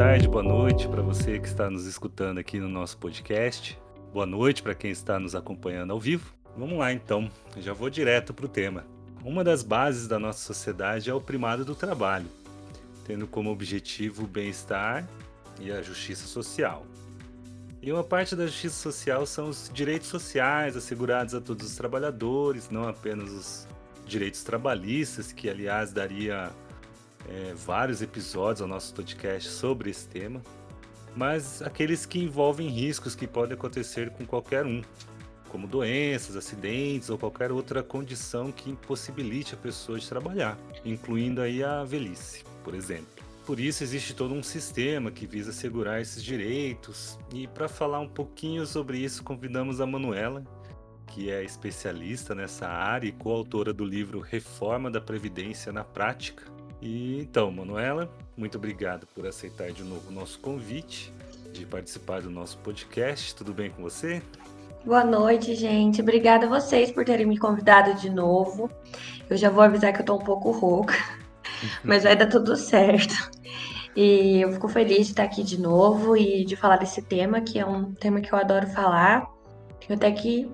tarde, boa noite para você que está nos escutando aqui no nosso podcast. Boa noite para quem está nos acompanhando ao vivo. Vamos lá então, Eu já vou direto para o tema. Uma das bases da nossa sociedade é o primado do trabalho, tendo como objetivo o bem-estar e a justiça social. E uma parte da justiça social são os direitos sociais assegurados a todos os trabalhadores, não apenas os direitos trabalhistas, que aliás daria é, vários episódios ao nosso podcast sobre esse tema, mas aqueles que envolvem riscos que podem acontecer com qualquer um, como doenças, acidentes ou qualquer outra condição que impossibilite a pessoa de trabalhar, incluindo aí a velhice, por exemplo. Por isso existe todo um sistema que visa assegurar esses direitos. E para falar um pouquinho sobre isso, convidamos a Manuela, que é especialista nessa área e coautora do livro Reforma da Previdência na Prática. E então, Manuela, muito obrigado por aceitar de novo o nosso convite de participar do nosso podcast. Tudo bem com você? Boa noite, gente. Obrigada a vocês por terem me convidado de novo. Eu já vou avisar que eu tô um pouco rouca, mas vai dar tudo certo. E eu fico feliz de estar aqui de novo e de falar desse tema, que é um tema que eu adoro falar. Tenho até que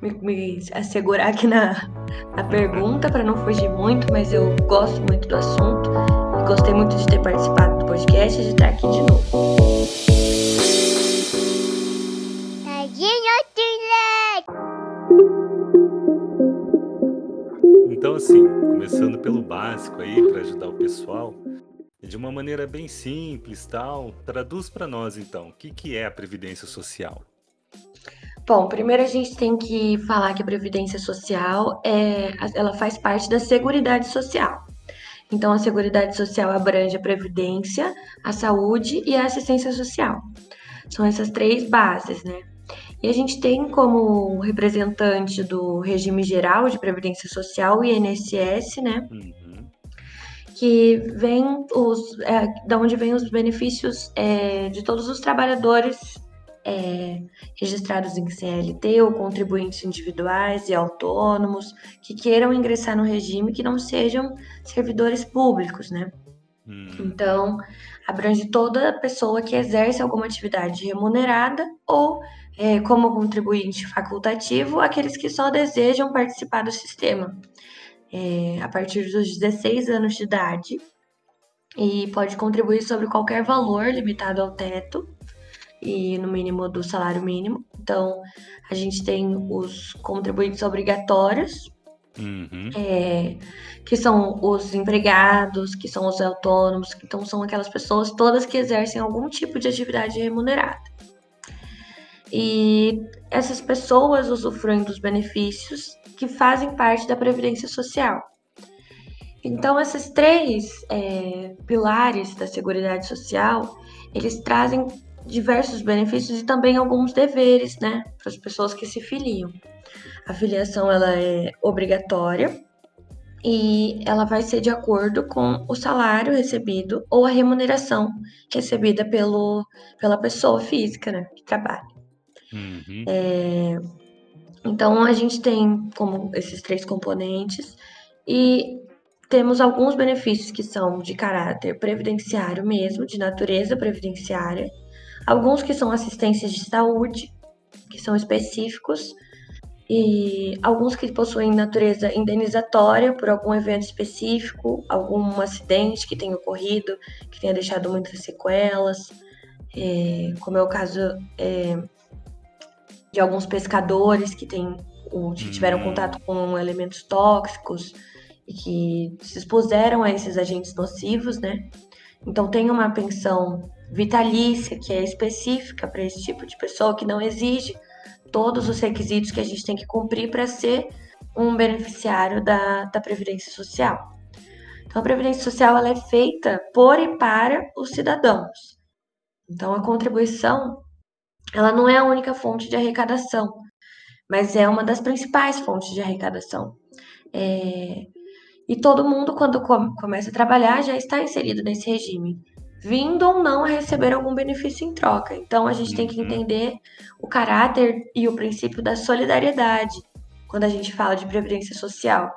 me, me assegurar aqui na, na pergunta para não fugir muito, mas eu gosto muito do assunto e gostei muito de ter participado do podcast e de estar aqui de novo. Então, assim, começando pelo básico aí, para ajudar o pessoal, de uma maneira bem simples, tal, traduz para nós então, o que, que é a previdência social? Bom, primeiro a gente tem que falar que a previdência social é, ela faz parte da seguridade social. Então, a seguridade social abrange a previdência, a saúde e a assistência social. São essas três bases, né? E a gente tem como representante do regime geral de previdência social o INSS, né? Uhum. Que vem os, é, da onde vem os benefícios é, de todos os trabalhadores é, registrados em CLT ou contribuintes individuais e autônomos que queiram ingressar no regime que não sejam servidores públicos, né? Hum. Então, abrange toda pessoa que exerce alguma atividade remunerada ou é, como contribuinte facultativo, aqueles que só desejam participar do sistema é, a partir dos 16 anos de idade e pode contribuir sobre qualquer valor limitado ao teto e no mínimo do salário mínimo. Então, a gente tem os contribuintes obrigatórios, uhum. é, que são os empregados, que são os autônomos, então são aquelas pessoas todas que exercem algum tipo de atividade remunerada. E essas pessoas usufruem dos benefícios que fazem parte da Previdência Social. Então, esses três é, pilares da Seguridade Social, eles trazem diversos benefícios e também alguns deveres, né, para as pessoas que se filiam. A filiação ela é obrigatória e ela vai ser de acordo com o salário recebido ou a remuneração recebida pelo, pela pessoa física, né, que trabalha. Uhum. É, então a gente tem como esses três componentes e temos alguns benefícios que são de caráter previdenciário mesmo, de natureza previdenciária, alguns que são assistências de saúde, que são específicos, e alguns que possuem natureza indenizatória por algum evento específico, algum acidente que tenha ocorrido, que tenha deixado muitas sequelas, é, como é o caso é, de alguns pescadores que, tem, que tiveram hum. contato com elementos tóxicos e que se expuseram a esses agentes nocivos, né? Então tem uma pensão vitalícia, que é específica para esse tipo de pessoa, que não exige todos os requisitos que a gente tem que cumprir para ser um beneficiário da, da Previdência Social. Então, a Previdência Social ela é feita por e para os cidadãos. Então, a contribuição ela não é a única fonte de arrecadação, mas é uma das principais fontes de arrecadação. É... E todo mundo, quando começa a trabalhar, já está inserido nesse regime vindo ou não a receber algum benefício em troca. Então a gente tem que uhum. entender o caráter e o princípio da solidariedade quando a gente fala de previdência social.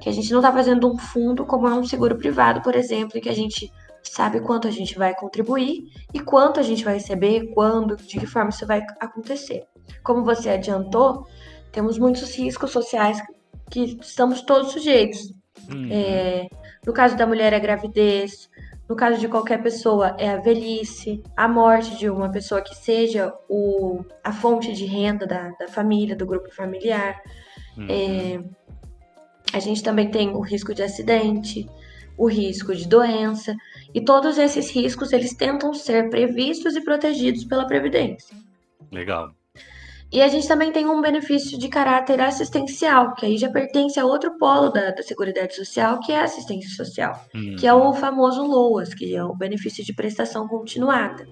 Que a gente não está fazendo um fundo como é um seguro privado, por exemplo, em que a gente sabe quanto a gente vai contribuir e quanto a gente vai receber, quando, de que forma isso vai acontecer. Como você adiantou, temos muitos riscos sociais que estamos todos sujeitos. Uhum. É, no caso da mulher, é a gravidez. No caso de qualquer pessoa, é a velhice, a morte de uma pessoa que seja o, a fonte de renda da, da família, do grupo familiar. Uhum. É, a gente também tem o risco de acidente, o risco de doença, e todos esses riscos eles tentam ser previstos e protegidos pela Previdência. Legal. E a gente também tem um benefício de caráter assistencial, que aí já pertence a outro polo da, da Seguridade Social, que é a assistência social, hum. que é o famoso LOAS, que é o benefício de prestação continuada.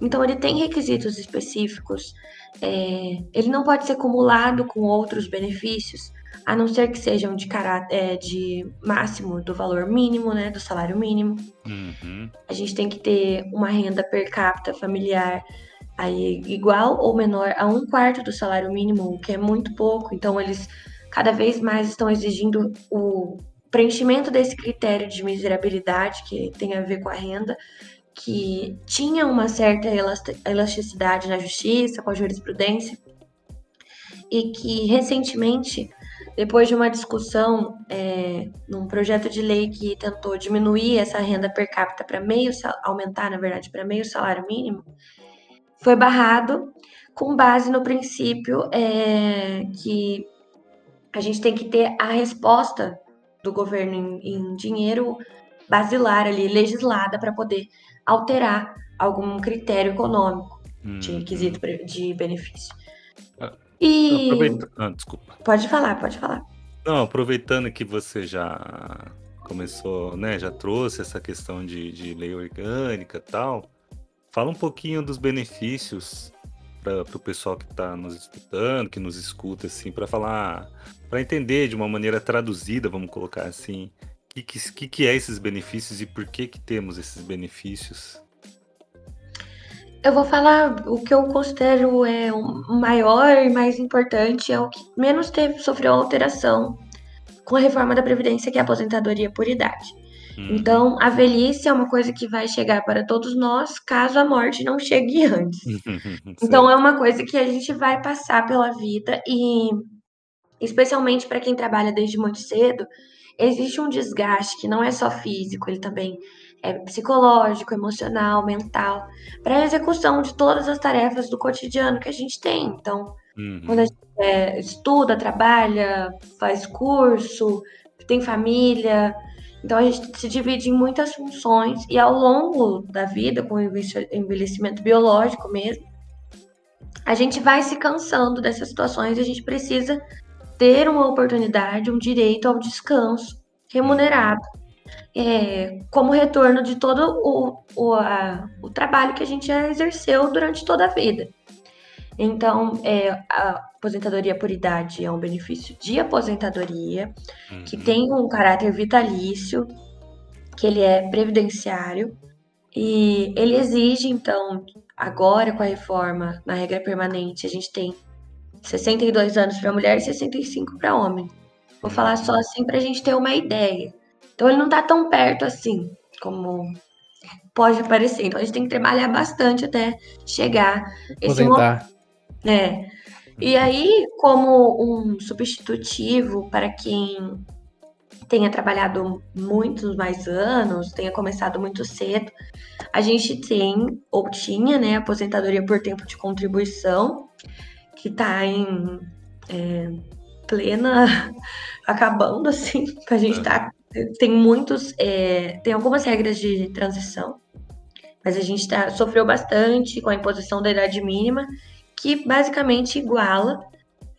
Então, ele tem requisitos específicos, é, ele não pode ser acumulado com outros benefícios, a não ser que sejam de caráter é, de máximo do valor mínimo, né, do salário mínimo. Uhum. A gente tem que ter uma renda per capita familiar aí igual ou menor a um quarto do salário mínimo, o que é muito pouco. Então, eles cada vez mais estão exigindo o preenchimento desse critério de miserabilidade, que tem a ver com a renda, que tinha uma certa elasticidade na justiça, com a jurisprudência, e que recentemente, depois de uma discussão é, num projeto de lei que tentou diminuir essa renda per capita para meio, aumentar, na verdade, para meio salário mínimo, foi barrado com base no princípio é, que a gente tem que ter a resposta do governo em, em dinheiro basilar ali, legislada, para poder alterar algum critério econômico hum, de requisito hum. de benefício. Ah, e... Aproveita... Ah, desculpa. Pode falar, pode falar. Não, aproveitando que você já começou, né, já trouxe essa questão de, de lei orgânica e tal, Fala um pouquinho dos benefícios para o pessoal que está nos escutando, que nos escuta, assim, para falar, para entender de uma maneira traduzida, vamos colocar assim, o que, que, que é esses benefícios e por que, que temos esses benefícios. Eu vou falar o que eu considero é o maior e mais importante, é o que menos teve, sofreu alteração com a reforma da Previdência, que é a aposentadoria por idade. Uhum. Então, a velhice é uma coisa que vai chegar para todos nós, caso a morte não chegue antes. então, é uma coisa que a gente vai passar pela vida e, especialmente para quem trabalha desde muito cedo, existe um desgaste que não é só físico, ele também é psicológico, emocional, mental, para a execução de todas as tarefas do cotidiano que a gente tem. Então, uhum. quando a gente é, estuda, trabalha, faz curso, tem família, então a gente se divide em muitas funções e ao longo da vida, com o envelhecimento biológico mesmo, a gente vai se cansando dessas situações e a gente precisa ter uma oportunidade, um direito ao descanso remunerado, é, como retorno de todo o, o, a, o trabalho que a gente já exerceu durante toda a vida. Então, é, a aposentadoria por idade é um benefício de aposentadoria, uhum. que tem um caráter vitalício, que ele é previdenciário, e ele exige, então, agora com a reforma na regra permanente, a gente tem 62 anos para mulher e 65 para homem. Vou falar só assim para a gente ter uma ideia. Então, ele não está tão perto assim, como pode parecer. Então, a gente tem que trabalhar bastante até chegar esse momento. É. E aí, como um substitutivo para quem tenha trabalhado muitos mais anos, tenha começado muito cedo, a gente tem, ou tinha, né, aposentadoria por tempo de contribuição, que está em é, plena, acabando, assim, a gente tá, tem muitos, é, tem algumas regras de transição, mas a gente tá, sofreu bastante com a imposição da idade mínima, que basicamente iguala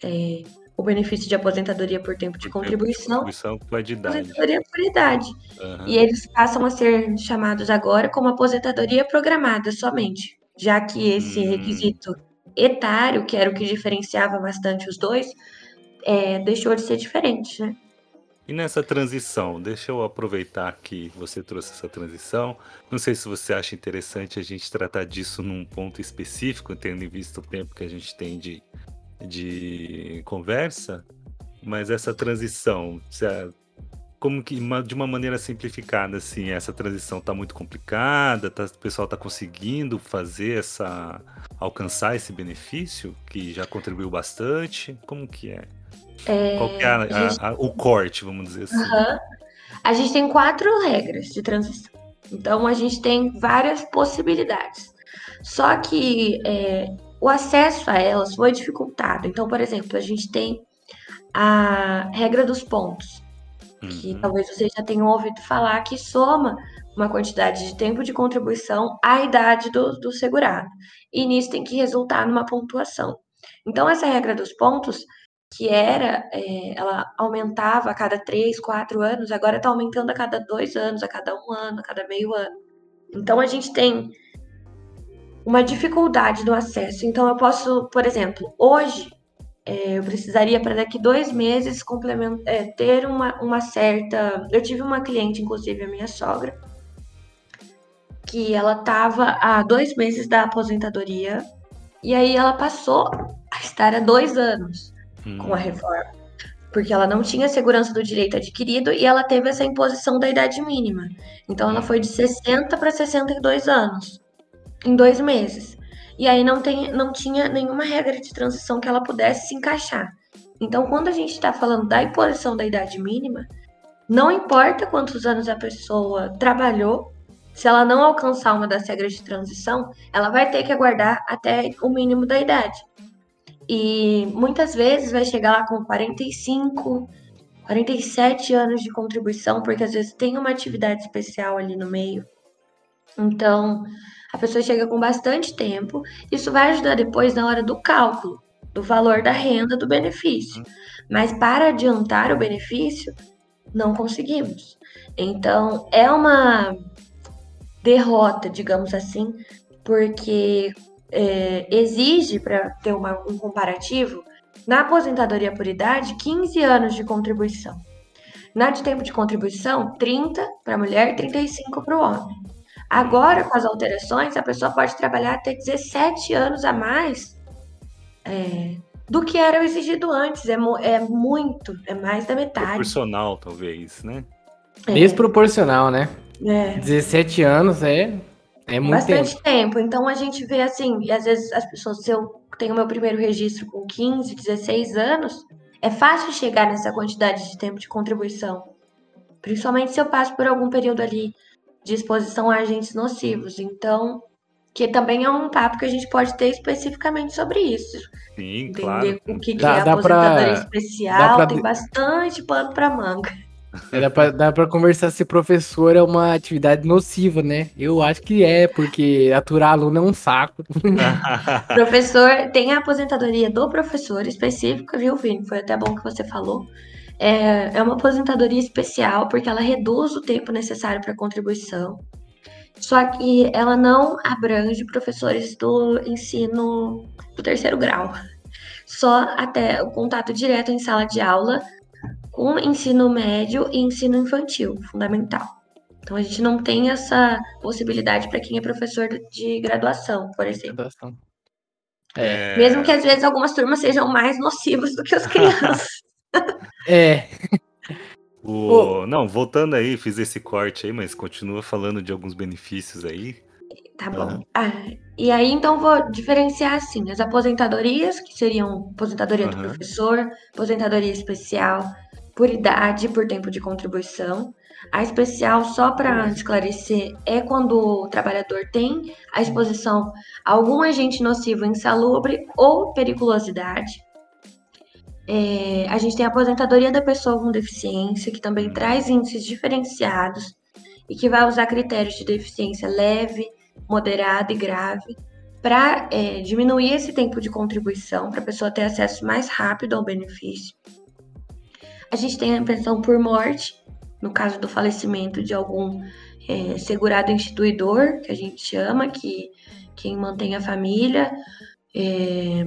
é, o benefício de aposentadoria por tempo de contribuição, contribuição com a idade. aposentadoria por idade. Uhum. E eles passam a ser chamados agora como aposentadoria programada somente, já que esse uhum. requisito etário, que era o que diferenciava bastante os dois, é, deixou de ser diferente, né? E nessa transição, deixa eu aproveitar que você trouxe essa transição. Não sei se você acha interessante a gente tratar disso num ponto específico, tendo em vista o tempo que a gente tem de, de conversa, mas essa transição, como que, de uma maneira simplificada, assim, essa transição está muito complicada, tá, o pessoal está conseguindo fazer essa. alcançar esse benefício, que já contribuiu bastante? Como que é? É Qual que é a, a, gente... a, o corte, vamos dizer assim? Uhum. A gente tem quatro regras de transição. Então a gente tem várias possibilidades. Só que é, o acesso a elas foi dificultado. Então, por exemplo, a gente tem a regra dos pontos, que uhum. talvez vocês já tenham ouvido falar, que soma uma quantidade de tempo de contribuição à idade do, do segurado. E nisso tem que resultar numa pontuação. Então, essa regra dos pontos, que era, é, ela aumentava a cada três, quatro anos, agora está aumentando a cada dois anos, a cada um ano, a cada meio ano. Então, a gente tem uma dificuldade no acesso. Então, eu posso, por exemplo, hoje é, eu precisaria para daqui dois meses é, ter uma, uma certa. Eu tive uma cliente, inclusive a minha sogra, que ela estava há dois meses da aposentadoria e aí ela passou a estar há dois anos hum. com a hum. reforma. Porque ela não tinha segurança do direito adquirido e ela teve essa imposição da idade mínima. Então ela foi de 60 para 62 anos em dois meses. E aí não, tem, não tinha nenhuma regra de transição que ela pudesse se encaixar. Então, quando a gente está falando da imposição da idade mínima, não importa quantos anos a pessoa trabalhou, se ela não alcançar uma das regras de transição, ela vai ter que aguardar até o mínimo da idade. E muitas vezes vai chegar lá com 45, 47 anos de contribuição, porque às vezes tem uma atividade especial ali no meio. Então, a pessoa chega com bastante tempo. Isso vai ajudar depois na hora do cálculo do valor da renda do benefício. Mas para adiantar o benefício, não conseguimos. Então, é uma derrota, digamos assim, porque é, exige, para ter uma, um comparativo, na aposentadoria por idade, 15 anos de contribuição. Na de tempo de contribuição, 30 para a mulher e 35 para o homem. Agora, com as alterações, a pessoa pode trabalhar até 17 anos a mais é, do que era exigido antes. É, é, muito, é mais da metade. Proporcional, talvez, né? É. Desproporcional, né? É. 17 anos é, é muito Bastante tempo. tempo. Então a gente vê assim, e às vezes as pessoas, se eu tenho meu primeiro registro com 15, 16 anos, é fácil chegar nessa quantidade de tempo de contribuição. Principalmente se eu passo por algum período ali de exposição a agentes nocivos. Então, que também é um papo que a gente pode ter especificamente sobre isso. Sim, Entender claro. o que, que dá, é aposentadoria pra, especial, pra... tem bastante pano para manga. Dá pra, dá pra conversar se professor é uma atividade nociva, né? Eu acho que é, porque aturar aluno é um saco. professor, tem a aposentadoria do professor específica, viu, Vini? Foi até bom que você falou. É, é uma aposentadoria especial porque ela reduz o tempo necessário para contribuição. Só que ela não abrange professores do ensino do terceiro grau. Só até o contato direto em sala de aula com ensino médio e ensino infantil, fundamental. Então a gente não tem essa possibilidade para quem é professor de graduação, por exemplo. Graduação. É... Mesmo que às vezes algumas turmas sejam mais nocivas do que as crianças. É. O... Não, voltando aí, fiz esse corte aí, mas continua falando de alguns benefícios aí. Tá bom. Uhum. Ah, e aí, então, vou diferenciar assim: as aposentadorias, que seriam aposentadoria uhum. do professor, aposentadoria especial, por idade, por tempo de contribuição. A especial, só para esclarecer, é quando o trabalhador tem a exposição a algum agente nocivo insalubre ou periculosidade. É, a gente tem a aposentadoria da pessoa com deficiência, que também traz índices diferenciados e que vai usar critérios de deficiência leve, moderada e grave para é, diminuir esse tempo de contribuição, para a pessoa ter acesso mais rápido ao benefício. A gente tem a pensão por morte, no caso do falecimento de algum é, segurado instituidor, que a gente chama, que quem mantém a família. É,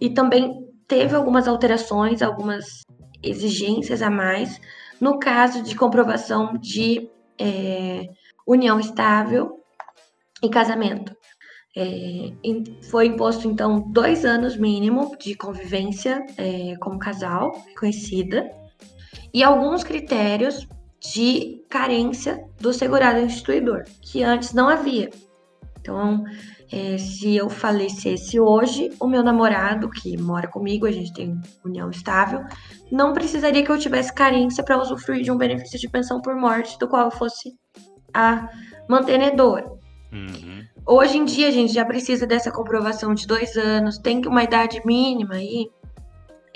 e também teve algumas alterações, algumas exigências a mais no caso de comprovação de é, união estável e casamento. É, foi imposto, então, dois anos mínimo de convivência é, como casal, reconhecida. e alguns critérios de carência do segurado instituidor, que antes não havia. Então, é, se eu falecesse hoje, o meu namorado, que mora comigo, a gente tem união estável, não precisaria que eu tivesse carência para usufruir de um benefício de pensão por morte, do qual eu fosse a mantenedora. Uhum. Hoje em dia, a gente já precisa dessa comprovação de dois anos, tem uma idade mínima aí.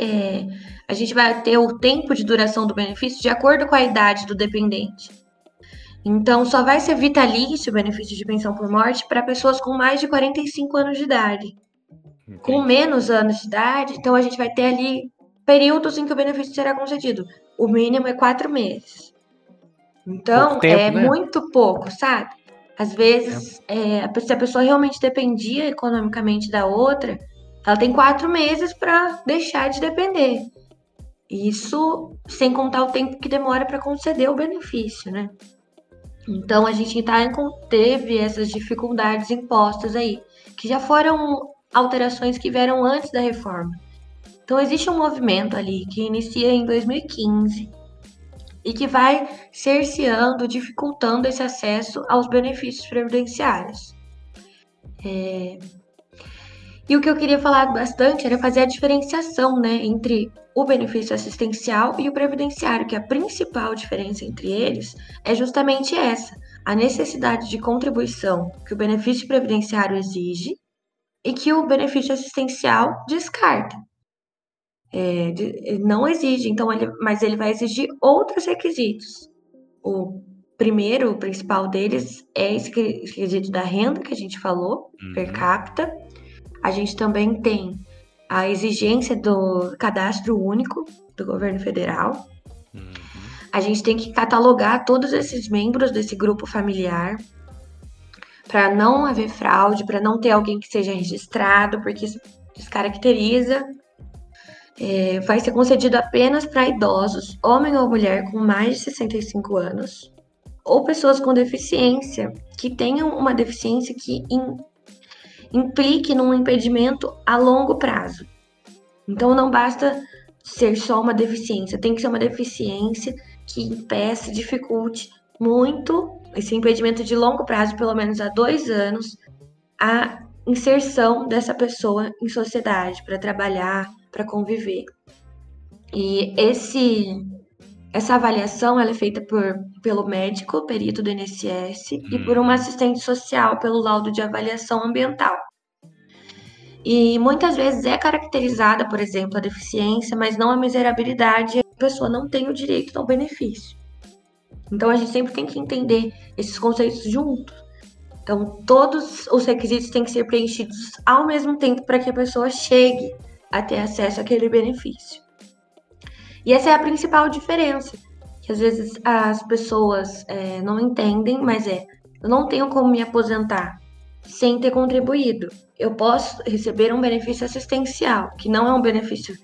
É, a gente vai ter o tempo de duração do benefício de acordo com a idade do dependente. Então, só vai ser vitalício o benefício de pensão por morte para pessoas com mais de 45 anos de idade. Entendi. Com menos anos de idade, então a gente vai ter ali períodos em que o benefício será concedido. O mínimo é quatro meses. Então, tempo, é né? muito pouco, sabe? Às vezes, é, se a pessoa realmente dependia economicamente da outra, ela tem quatro meses para deixar de depender. Isso sem contar o tempo que demora para conceder o benefício, né? Então a gente tá, teve essas dificuldades impostas aí, que já foram alterações que vieram antes da reforma. Então existe um movimento ali que inicia em 2015 e que vai cerceando, dificultando esse acesso aos benefícios previdenciários. É, e o que eu queria falar bastante era fazer a diferenciação né, entre o benefício assistencial e o previdenciário, que a principal diferença entre eles é justamente essa: a necessidade de contribuição que o benefício previdenciário exige e que o benefício assistencial descarta. É, não exige, então ele, mas ele vai exigir outros requisitos. O primeiro, o principal deles, é esse requisito da renda que a gente falou, uhum. per capita, a gente também tem a exigência do cadastro único do governo federal. Uhum. A gente tem que catalogar todos esses membros desse grupo familiar para não haver fraude, para não ter alguém que seja registrado, porque isso descaracteriza. É, vai ser concedido apenas para idosos, homem ou mulher com mais de 65 anos, ou pessoas com deficiência que tenham uma deficiência que implique num impedimento a longo prazo. Então não basta ser só uma deficiência, tem que ser uma deficiência que impeça, dificulte muito esse impedimento de longo prazo, pelo menos há dois anos, a inserção dessa pessoa em sociedade para trabalhar, para conviver. E esse essa avaliação ela é feita por, pelo médico, perito do INSS, hum. e por uma assistente social pelo laudo de avaliação ambiental. E muitas vezes é caracterizada, por exemplo, a deficiência, mas não a miserabilidade, a pessoa não tem o direito ao benefício. Então a gente sempre tem que entender esses conceitos juntos. Então todos os requisitos têm que ser preenchidos ao mesmo tempo para que a pessoa chegue a ter acesso àquele benefício. E essa é a principal diferença, que às vezes as pessoas é, não entendem, mas é, eu não tenho como me aposentar sem ter contribuído. Eu posso receber um benefício assistencial, que não é um benefício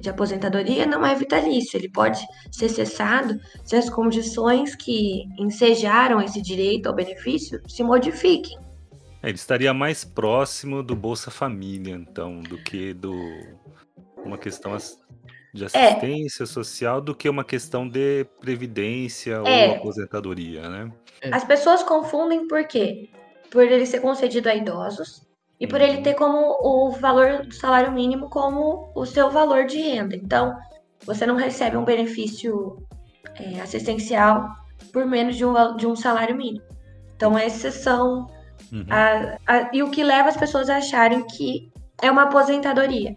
de aposentadoria, não é vitalício. Ele pode ser cessado se as condições que ensejaram esse direito ao benefício se modifiquem. É, ele estaria mais próximo do Bolsa Família, então, do que do uma questão de é. assistência é. social do que uma questão de previdência é. ou aposentadoria, né? É. As pessoas confundem por quê? Por ele ser concedido a idosos e por ele uhum. ter como o valor do salário mínimo como o seu valor de renda. Então, você não recebe um benefício é, assistencial por menos de um, de um salário mínimo. Então, esses são. Uhum. A, a, e o que leva as pessoas a acharem que é uma aposentadoria.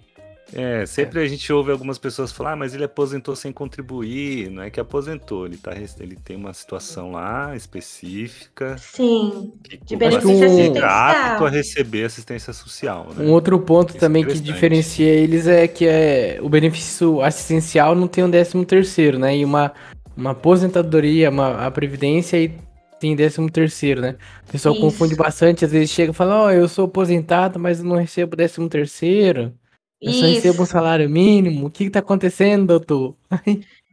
É, sempre a gente ouve algumas pessoas falar, ah, mas ele aposentou sem contribuir. Não é que aposentou, ele, tá, ele tem uma situação lá específica. Sim, de benefício assistencial. apto a receber assistência social. Né? Um outro ponto Isso é também que diferencia eles é que é, o benefício assistencial não tem um décimo terceiro, né? E uma, uma aposentadoria, uma, a previdência e tem décimo terceiro, né? O pessoal Isso. confunde bastante, às vezes chega e fala, ó, oh, eu sou aposentado, mas não recebo décimo terceiro. Eu só recebo um salário mínimo. O que está acontecendo, doutor?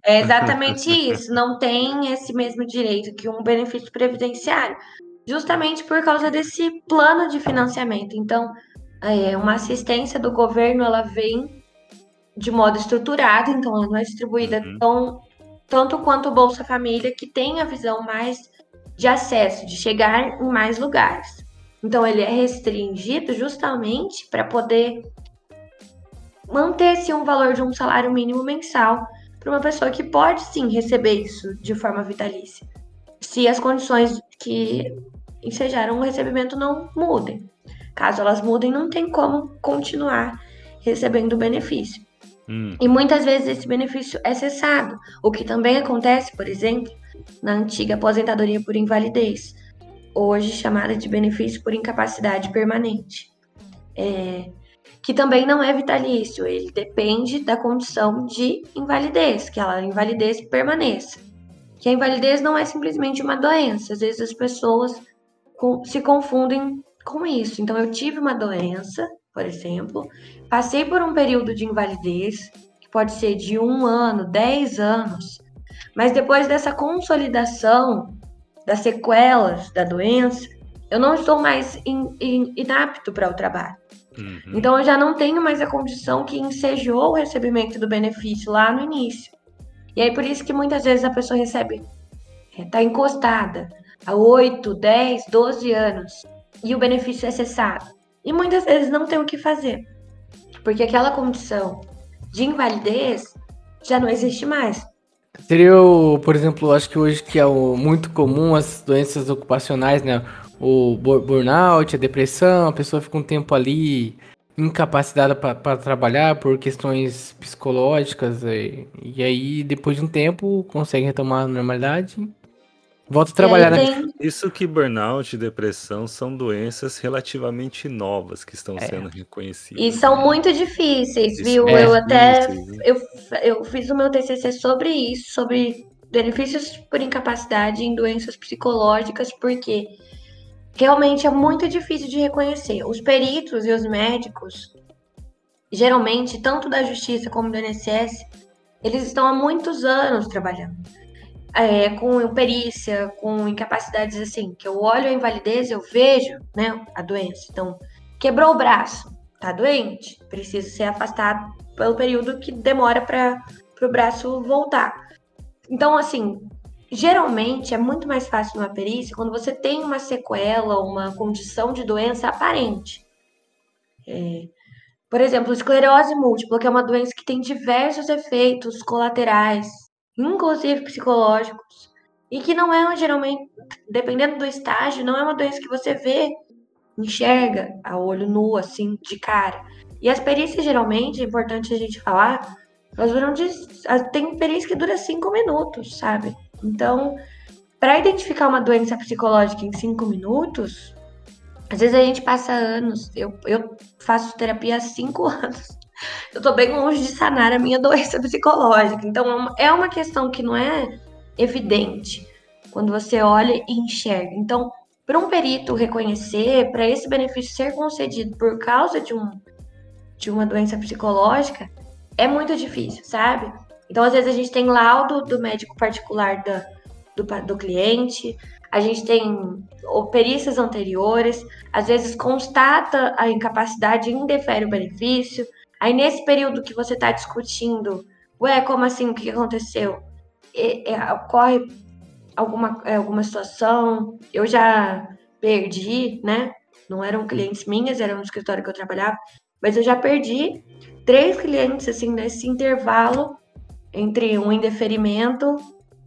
É exatamente isso. Não tem esse mesmo direito que um benefício previdenciário, justamente por causa desse plano de financiamento. Então, é, uma assistência do governo ela vem de modo estruturado, então ela não é distribuída uhum. tão tanto quanto o Bolsa Família, que tem a visão mais de acesso, de chegar em mais lugares. Então, ele é restringido justamente para poder manter-se um valor de um salário mínimo mensal para uma pessoa que pode sim receber isso de forma vitalícia, se as condições que ensejaram o recebimento não mudem. Caso elas mudem, não tem como continuar recebendo o benefício. Hum. E muitas vezes esse benefício é cessado, o que também acontece, por exemplo, na antiga aposentadoria por invalidez, hoje chamada de benefício por incapacidade permanente. É, que também não é vitalício, ele depende da condição de invalidez, que a invalidez permaneça. Que a invalidez não é simplesmente uma doença, às vezes as pessoas se confundem com isso. Então, eu tive uma doença, por exemplo, passei por um período de invalidez, que pode ser de um ano, dez anos, mas depois dessa consolidação das sequelas da doença, eu não estou mais in, in, inapto para o trabalho. Uhum. Então eu já não tenho mais a condição que ensejou o recebimento do benefício lá no início. E aí por isso que muitas vezes a pessoa recebe, está é, encostada há 8, 10, 12 anos e o benefício é cessado. E muitas vezes não tem o que fazer, porque aquela condição de invalidez já não existe mais. Seria, por exemplo, acho que hoje que é o muito comum as doenças ocupacionais, né? o burnout, a depressão, a pessoa fica um tempo ali incapacitada para trabalhar por questões psicológicas e, e, aí depois de um tempo consegue retomar a normalidade volta a trabalhar né? isso que burnout e depressão são doenças relativamente novas que estão é. sendo reconhecidas e são muito difíceis isso viu é eu até eu, eu fiz o meu TCC sobre isso sobre benefícios por incapacidade em doenças psicológicas porque realmente é muito difícil de reconhecer. Os peritos e os médicos, geralmente, tanto da justiça como do INSS, eles estão há muitos anos trabalhando. É, com perícia, com incapacidades assim, que eu olho a invalidez, eu vejo né, a doença. Então, quebrou o braço, tá doente, precisa ser afastado pelo período que demora para o braço voltar. Então, assim, Geralmente é muito mais fácil numa perícia quando você tem uma sequela, uma condição de doença aparente. É, por exemplo, esclerose múltipla, que é uma doença que tem diversos efeitos colaterais, inclusive psicológicos, e que não é geralmente, dependendo do estágio, não é uma doença que você vê, enxerga a olho nu, assim, de cara. E as perícias, geralmente, é importante a gente falar, elas duram de. Tem perícia que dura cinco minutos, sabe? Então, para identificar uma doença psicológica em cinco minutos, às vezes a gente passa anos. Eu, eu faço terapia há cinco anos. Eu tô bem longe de sanar a minha doença psicológica. Então, é uma questão que não é evidente quando você olha e enxerga. Então, para um perito reconhecer, para esse benefício ser concedido por causa de, um, de uma doença psicológica, é muito difícil, sabe? Então, às vezes, a gente tem laudo do médico particular da, do, do cliente, a gente tem perícias anteriores, às vezes constata a incapacidade e indefere o benefício. Aí, nesse período que você está discutindo, ué, como assim? O que aconteceu? E, ocorre alguma, é, alguma situação, eu já perdi, né? Não eram clientes minhas, era um escritório que eu trabalhava, mas eu já perdi três clientes, assim, nesse intervalo entre um indeferimento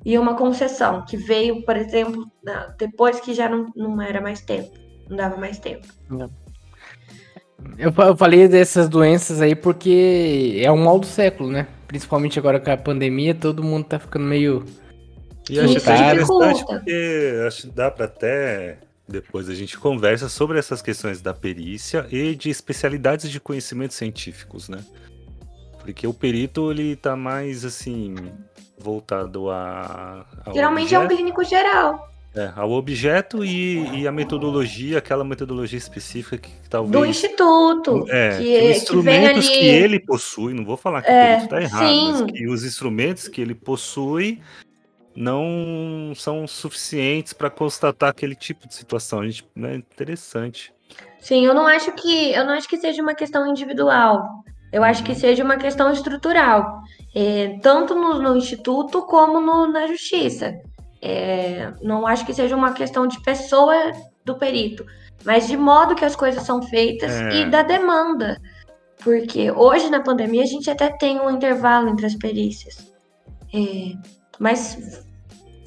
e uma concessão, que veio, por exemplo, depois que já não, não era mais tempo, não dava mais tempo. Eu, eu falei dessas doenças aí porque é o mal do século, né? Principalmente agora com a pandemia, todo mundo tá ficando meio. E acho interessante porque acho que dá para até depois a gente conversa sobre essas questões da perícia e de especialidades de conhecimentos científicos, né? Porque o perito, ele tá mais, assim, voltado a... Geralmente objeto, é um clínico geral. É, ao objeto e, e a metodologia, aquela metodologia específica que, que talvez... Do instituto. É, que, que instrumentos que, ali... que, ele possui, não vou falar que é, o perito tá errado, sim. mas que os instrumentos que ele possui não são suficientes para constatar aquele tipo de situação. A gente, né, interessante. Sim, eu não acho que eu não acho que seja uma questão individual Eu acho que seja uma questão estrutural, é, tanto no, no, Instituto como no, na Justiça. É, não acho que seja uma questão de pessoa do perito, mas de modo que as coisas são feitas é. e da demanda. Porque hoje, na pandemia, a gente até tem um intervalo entre as perícias. É, mas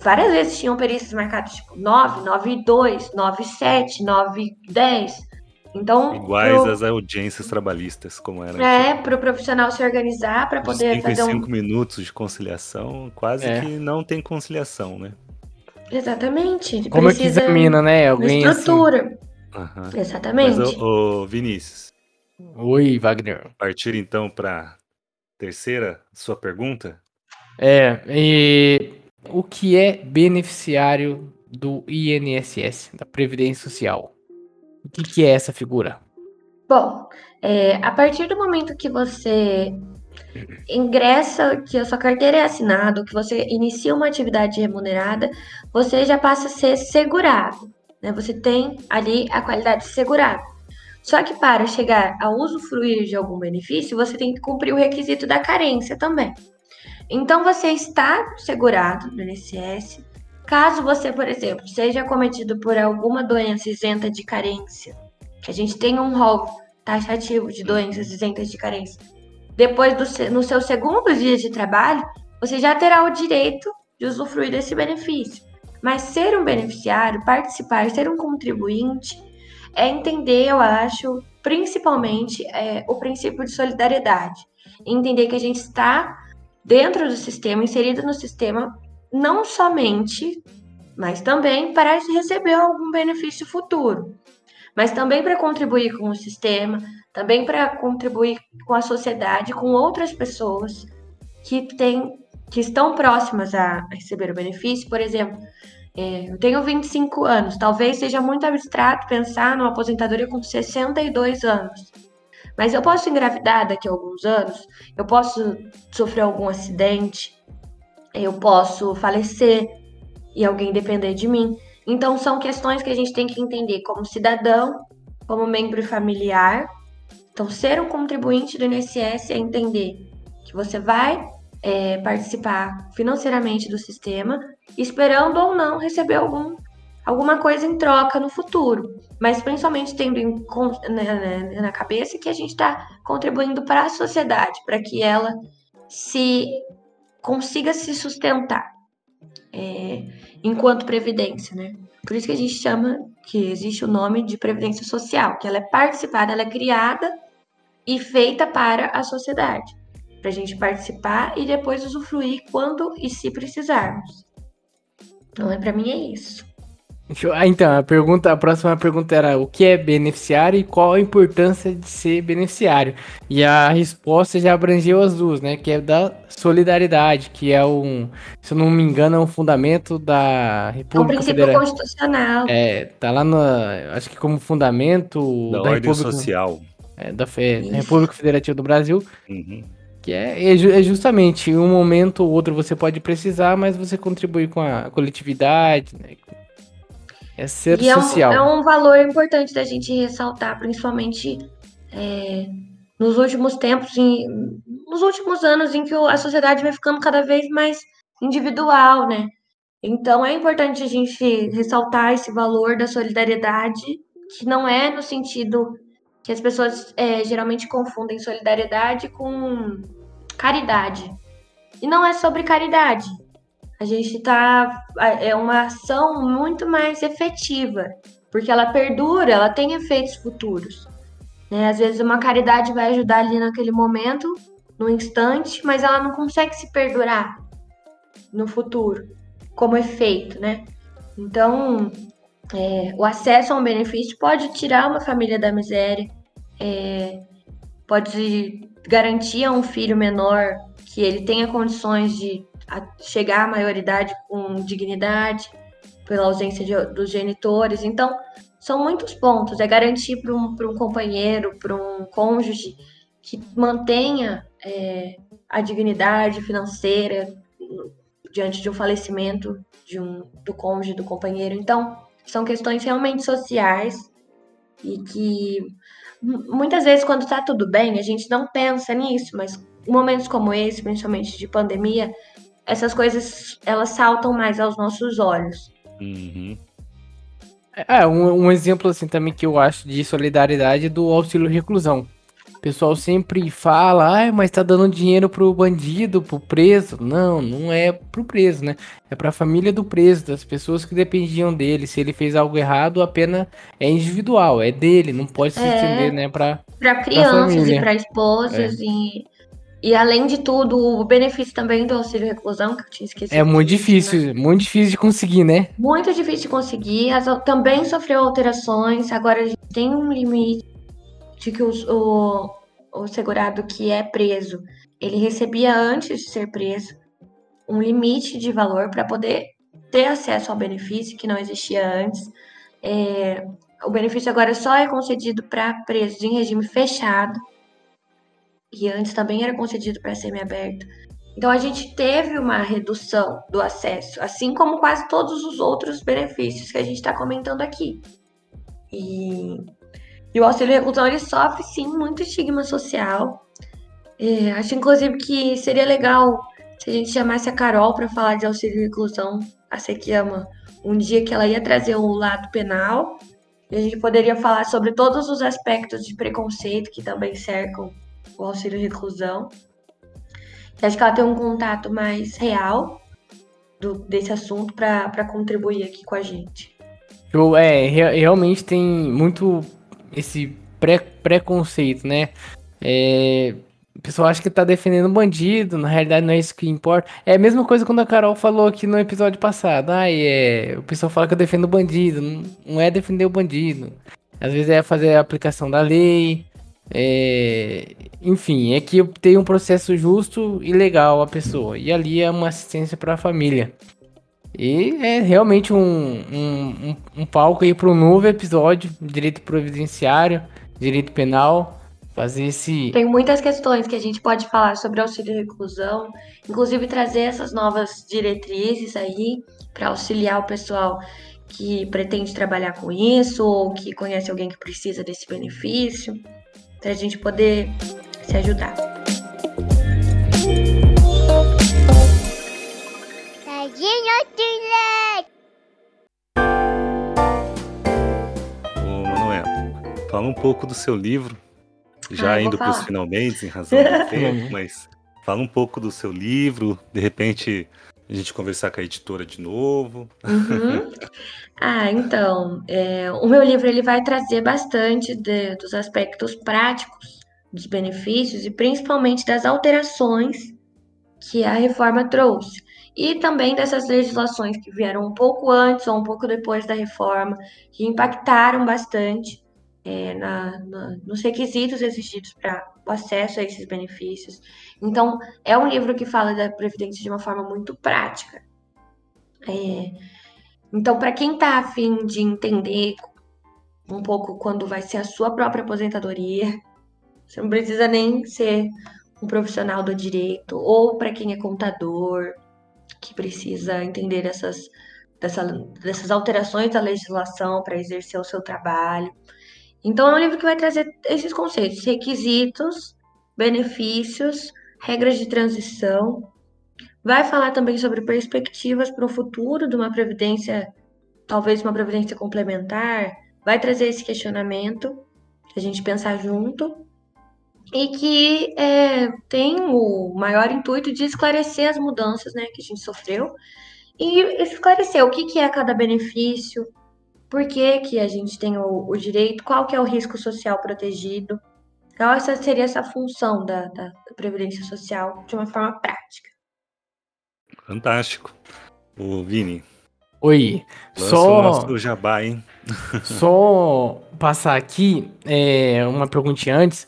várias vezes tinham perícias marcadas tipo 9, 9 e 2, 9 e 7, 9 e 10. Então, Iguais pro... às audiências trabalhistas, como era. É, para o profissional se organizar para poder cinco fazer um. cinco minutos de conciliação, quase é. que não tem conciliação, né? Exatamente. Como é que examina, né? Alguém estrutura. Assim... Exatamente. Mas, ô, ô, Vinícius. Oi, Wagner. Partir então para terceira sua pergunta. É, e o que é beneficiário do INSS, da Previdência Social? O que, que é essa figura? Bom, é, a partir do momento que você ingressa, que a sua carteira é assinada, que você inicia uma atividade remunerada, você já passa a ser segurado. Né? Você tem ali a qualidade segurada. Só que para chegar a usufruir de algum benefício, você tem que cumprir o requisito da carência também. Então você está segurado no INSS, Caso você, por exemplo, seja cometido por alguma doença isenta de carência, que a gente tem um rol taxativo de doenças isentas de carência, depois do no seu segundo dia de trabalho, você já terá o direito de usufruir desse benefício. Mas ser um beneficiário, participar, ser um contribuinte, é entender, eu acho, principalmente é, o princípio de solidariedade. Entender que a gente está dentro do sistema, inserido no sistema, não somente, mas também para receber algum benefício futuro, mas também para contribuir com o sistema, também para contribuir com a sociedade, com outras pessoas que têm, que estão próximas a receber o benefício. Por exemplo, é, eu tenho 25 anos, talvez seja muito abstrato pensar numa aposentadoria com 62 anos. Mas eu posso engravidar daqui a alguns anos, eu posso sofrer algum acidente, eu posso falecer e alguém depender de mim. Então, são questões que a gente tem que entender como cidadão, como membro familiar. Então, ser um contribuinte do INSS é entender que você vai é, participar financeiramente do sistema, esperando ou não receber algum, alguma coisa em troca no futuro. Mas principalmente tendo em, na, né, né, na cabeça que a gente está contribuindo para a sociedade, para que ela se consiga se sustentar é, enquanto previdência, né? Por isso que a gente chama que existe o nome de previdência social, que ela é participada, ela é criada e feita para a sociedade, para a gente participar e depois usufruir quando e se precisarmos. Então, é para mim é isso. Ah, então, a pergunta, a próxima pergunta era o que é beneficiário e qual a importância de ser beneficiário. E a resposta já abrangeu as duas, né? Que é da solidariedade, que é um, se eu não me engano, é um fundamento da República É um princípio Federal. constitucional. É, tá lá no, acho que como fundamento da, da ordem República, social. É, da, da República Federativa do Brasil. Uhum. Que é, é, é justamente um momento ou outro você pode precisar, mas você contribui com a coletividade, né? É ser e social. É um, é um valor importante da gente ressaltar, principalmente é, nos últimos tempos, em, nos últimos anos em que a sociedade vai ficando cada vez mais individual, né? Então é importante a gente ressaltar esse valor da solidariedade, que não é no sentido que as pessoas é, geralmente confundem solidariedade com caridade. E não é sobre caridade a gente está é uma ação muito mais efetiva, porque ela perdura, ela tem efeitos futuros. Né? Às vezes uma caridade vai ajudar ali naquele momento, no instante, mas ela não consegue se perdurar no futuro como efeito, né? Então, é, o acesso a um benefício pode tirar uma família da miséria, é, pode garantir a um filho menor que ele tenha condições de chegar à maioridade com dignidade, pela ausência de, dos genitores. Então, são muitos pontos. É garantir para um, um companheiro, para um cônjuge que mantenha é, a dignidade financeira diante de um falecimento de um, do cônjuge, do companheiro. Então, são questões realmente sociais e que muitas vezes quando tá tudo bem, a gente não pensa nisso, mas momentos como esse, principalmente de pandemia, essas coisas elas saltam mais aos nossos olhos. Uhum. É, um, um exemplo assim também que eu acho de solidariedade do auxílio reclusão. O pessoal sempre fala, ah, mas tá dando dinheiro pro bandido, pro preso. Não, não é pro preso, né? É pra família do preso, das pessoas que dependiam dele. Se ele fez algo errado, a pena é individual, é dele, não pode se é, estender, né, pra. Pra crianças pra e pra esposas é. e. E além de tudo, o benefício também do auxílio reclusão, que eu tinha esquecido. É muito difícil, né? muito difícil de conseguir, né? Muito difícil de conseguir. As, também sofreu alterações. Agora a gente tem um limite de que o, o, o segurado que é preso, ele recebia antes de ser preso um limite de valor para poder ter acesso ao benefício que não existia antes. É, o benefício agora só é concedido para presos em regime fechado e antes também era concedido para semiaberto. Então a gente teve uma redução do acesso, assim como quase todos os outros benefícios que a gente está comentando aqui. E e o auxílio ele sofre sim muito estigma social. É, acho inclusive que seria legal se a gente chamasse a Carol para falar de auxílio reclusão, a Sequiama, um dia que ela ia trazer o lado penal. E a gente poderia falar sobre todos os aspectos de preconceito que também cercam o auxílio reclusão. acho que ela tem um contato mais real do, desse assunto para contribuir aqui com a gente. Eu, é, realmente tem muito esse pré, preconceito, né? É, o pessoal acha que tá defendendo bandido, na realidade não é isso que importa. É a mesma coisa quando a Carol falou aqui no episódio passado. Ah, é, o pessoal fala que eu defendo bandido. Não, não é defender o bandido. Às vezes é fazer a aplicação da lei. É, enfim, é que tenho um processo justo e legal a pessoa. E ali é uma assistência para a família. E é realmente um, um, um, um palco aí para um novo episódio, direito providenciário, direito penal, fazer esse... Tem muitas questões que a gente pode falar sobre auxílio reclusão, inclusive trazer essas novas diretrizes aí para auxiliar o pessoal que pretende trabalhar com isso ou que conhece alguém que precisa desse benefício, para a gente poder se ajudar. Ô, Manuel, fala um pouco do seu livro, já ah, indo para os finalmente, em razão do tempo, mas fala um pouco do seu livro, de repente a gente conversar com a editora de novo. Uhum. Ah, então, é, o meu livro ele vai trazer bastante de, dos aspectos práticos dos benefícios e principalmente das alterações que a reforma trouxe e também dessas legislações que vieram um pouco antes ou um pouco depois da reforma, que impactaram bastante é, na, na, nos requisitos exigidos para o acesso a esses benefícios. Então, é um livro que fala da Previdência de uma forma muito prática. É, então, para quem está afim de entender um pouco quando vai ser a sua própria aposentadoria, você não precisa nem ser um profissional do direito, ou para quem é contador, que precisa entender essas, dessa, dessas alterações da legislação para exercer o seu trabalho. Então, é um livro que vai trazer esses conceitos, requisitos, benefícios, regras de transição. Vai falar também sobre perspectivas para o futuro de uma previdência, talvez uma previdência complementar. Vai trazer esse questionamento, a gente pensar junto e que é, tem o maior intuito de esclarecer as mudanças né, que a gente sofreu e esclarecer o que, que é cada benefício, por que, que a gente tem o, o, direito, qual que é o risco social protegido. Então, essa seria essa função da, da, da Previdência Social de uma forma prática. Fantástico. O Vini. Oi. Lança só o nosso jabá, hein? só passar aqui é, uma perguntinha antes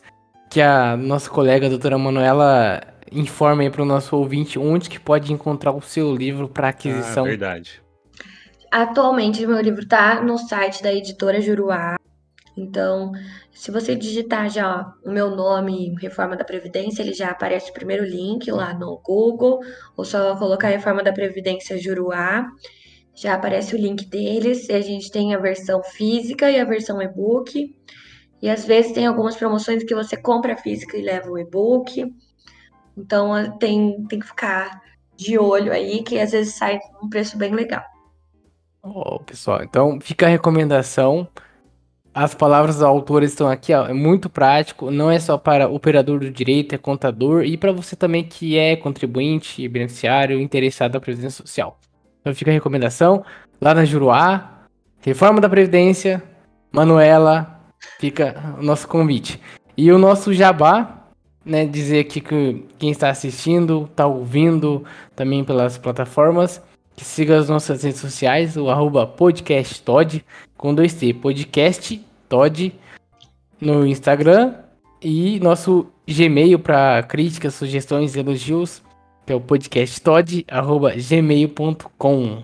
que a nossa colega a doutora Manuela informa aí para o nosso ouvinte onde que pode encontrar o seu livro para aquisição. Ah, verdade. Atualmente, meu livro está no site da editora Juruá. Então, se você digitar já o meu nome, Reforma da Previdência, ele já aparece o primeiro link lá no Google, ou só colocar Reforma da Previdência Juruá, já aparece o link deles. E a gente tem a versão física e a versão e-book. E às vezes tem algumas promoções que você compra física e leva o e-book. Então tem, tem que ficar de olho aí, que às vezes sai um preço bem legal. Oh, pessoal, então fica a recomendação. As palavras do autor estão aqui, ó, é muito prático, não é só para operador do direito, é contador e para você também que é contribuinte, beneficiário, interessado na previdência social. Então fica a recomendação lá na Juruá, Reforma da Previdência, Manuela, Fica o nosso convite. E o nosso jabá, né, dizer aqui que quem está assistindo, está ouvindo também pelas plataformas, que siga as nossas redes sociais, o arroba podcasttod, com dois T, podcast no Instagram e nosso Gmail para críticas, sugestões, elogios, que é o podcasttod@gmail.com.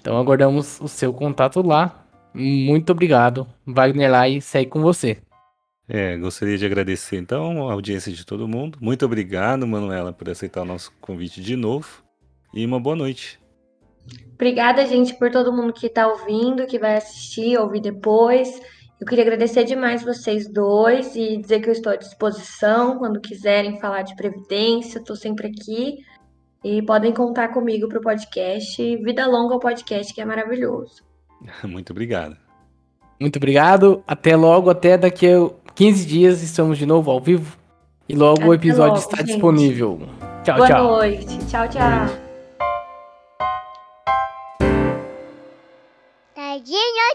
Então aguardamos o seu contato lá muito obrigado. Wagner lá e segue com você. É, gostaria de agradecer então a audiência de todo mundo. Muito obrigado, Manuela, por aceitar o nosso convite de novo. E uma boa noite. Obrigada, gente, por todo mundo que está ouvindo, que vai assistir, ouvir depois. Eu queria agradecer demais vocês dois e dizer que eu estou à disposição quando quiserem falar de previdência, estou sempre aqui. E podem contar comigo para o podcast. Vida longa ao podcast, que é maravilhoso. Muito obrigado. Muito obrigado. Até logo, até daqui a 15 dias estamos de novo ao vivo. E logo até o episódio logo, está gente. disponível. Tchau, Boa tchau. Boa noite. Tchau, tchau. Tadinho,